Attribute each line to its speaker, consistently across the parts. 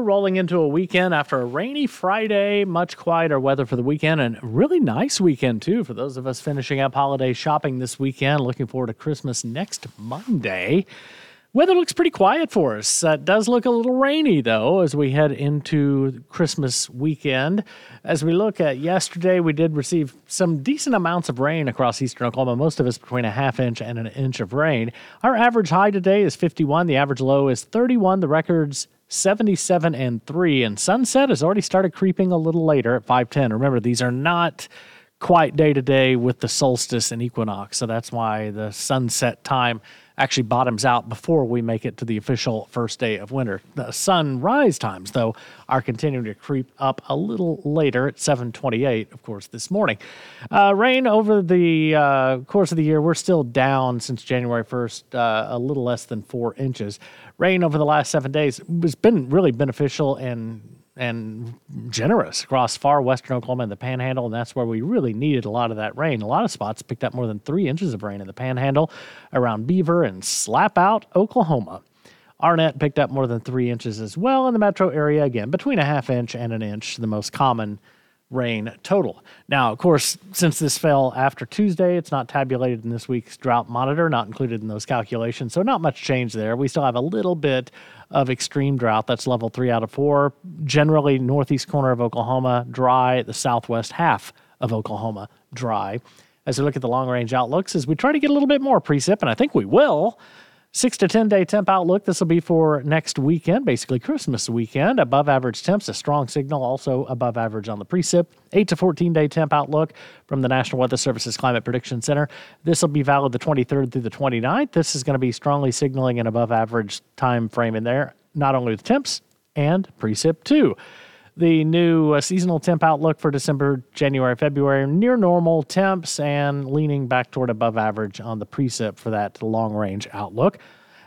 Speaker 1: December, rolling into a weekend after a rainy Friday, much quieter weather for the weekend, and really nice weekend too for those of us finishing up holiday shopping this weekend. Looking forward to Christmas next Monday. Weather looks pretty quiet for us. Uh, it does look a little rainy, though, as we head into Christmas weekend. As we look at yesterday, we did receive some decent amounts of rain across eastern Oklahoma, most of us between a half inch and an inch of rain. Our average high today is 51, the average low is 31, the record's 77 and 3, and sunset has already started creeping a little later at 510. Remember, these are not quite day to day with the solstice and equinox, so that's why the sunset time actually bottoms out before we make it to the official first day of winter. The sunrise times, though, are continuing to creep up a little later at 7:28, of course, this morning. Uh, rain over the uh, course of the year, we're still down since January 1st, uh, a little less than four inches. Rain over the last seven days has been really beneficial and and generous across far western Oklahoma and the Panhandle, and that's where we really needed a lot of that rain. A lot of spots picked up more than three inches of rain in the Panhandle, around Beaver and Slapout, Oklahoma. Arnett picked up more than three inches as well in the metro area, again between a half inch and an inch, the most common rain total. Now, of course, since this fell after Tuesday, it's not tabulated in this week's drought monitor, not included in those calculations. So, not much change there. We still have a little bit of extreme drought. That's level three out of four. Generally, northeast corner of Oklahoma, dry. The southwest half of Oklahoma, dry. As we look at the long range outlooks, as we try to get a little bit more precip, and I think we will. Six to 10 day temp outlook. This will be for next weekend, basically Christmas weekend. Above average temps, a strong signal, also above average on the precip. Eight to 14 day temp outlook from the National Weather Service's Climate Prediction Center. This will be valid the 23rd through the 29th. This is going to be strongly signaling an above average time frame in there, not only with temps and precip too the new uh, seasonal temp outlook for December, January, February, near normal temps and leaning back toward above average on the precip for that long range outlook.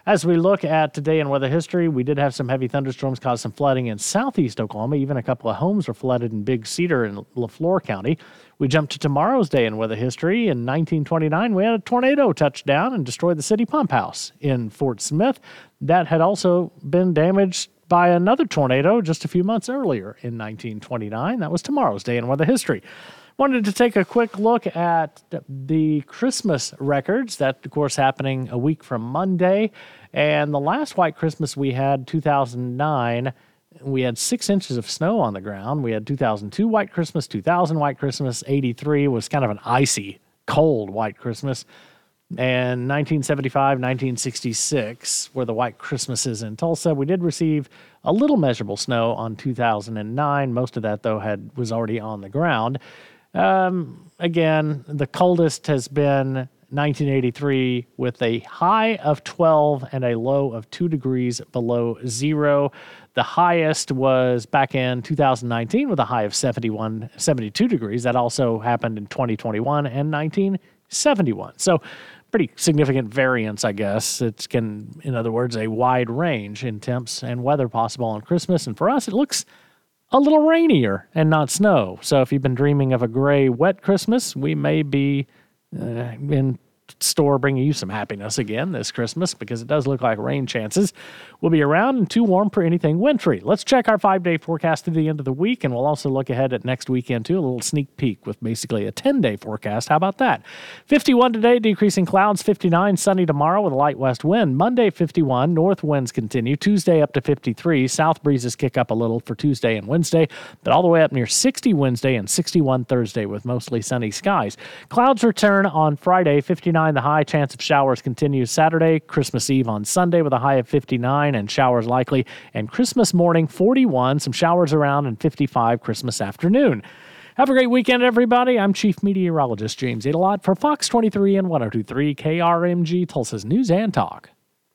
Speaker 1: As we look at today in weather history, we did have some heavy thunderstorms cause some flooding in southeast Oklahoma. Even a couple of homes were flooded in Big Cedar in LeFlore County. We jump to tomorrow's day in weather history. In 1929, we had a tornado touch down and destroy the city pump house in Fort Smith. That had also been damaged by another tornado just a few months earlier in 1929. That was tomorrow's day in weather history. Wanted to take a quick look at the Christmas records. That, of course, happening a week from Monday. And the last white Christmas we had, 2009, we had six inches of snow on the ground. We had 2002 White Christmas, 2000 White Christmas, 83 was kind of an icy, cold White Christmas. And 1975, 1966 were the White Christmases in Tulsa. We did receive a little measurable snow on 2009. Most of that, though, had was already on the ground. Um, again, the coldest has been 1983 with a high of 12 and a low of 2 degrees below zero. The highest was back in 2019 with a high of 71, 72 degrees. That also happened in 2021 and 1971. So pretty significant variance, I guess. It can, in other words, a wide range in temps and weather possible on Christmas. And for us, it looks a little rainier and not snow. So if you've been dreaming of a gray, wet Christmas, we may be uh, in store bringing you some happiness again this Christmas because it does look like rain chances will be around and too warm for anything wintry. Let's check our five day forecast through the end of the week, and we'll also look ahead at next weekend too. A little sneak peek with basically a 10 day forecast. How about that? 51 today, decreasing clouds, 59, sunny tomorrow with a light west wind. Monday, 51, north winds continue. Tuesday, up to 53. South breezes kick up a little for Tuesday and Wednesday, but all the way up near 60 Wednesday and 61 Thursday with mostly sunny skies. Clouds return on Friday, 59 the high. Chance of showers continues Saturday, Christmas Eve on Sunday with a high of 59 and showers likely, and Christmas morning 41, some showers around, and 55 Christmas afternoon. Have a great weekend, everybody. I'm Chief Meteorologist James Aydelott for Fox 23 and 1023 KRMG Tulsa's News and Talk.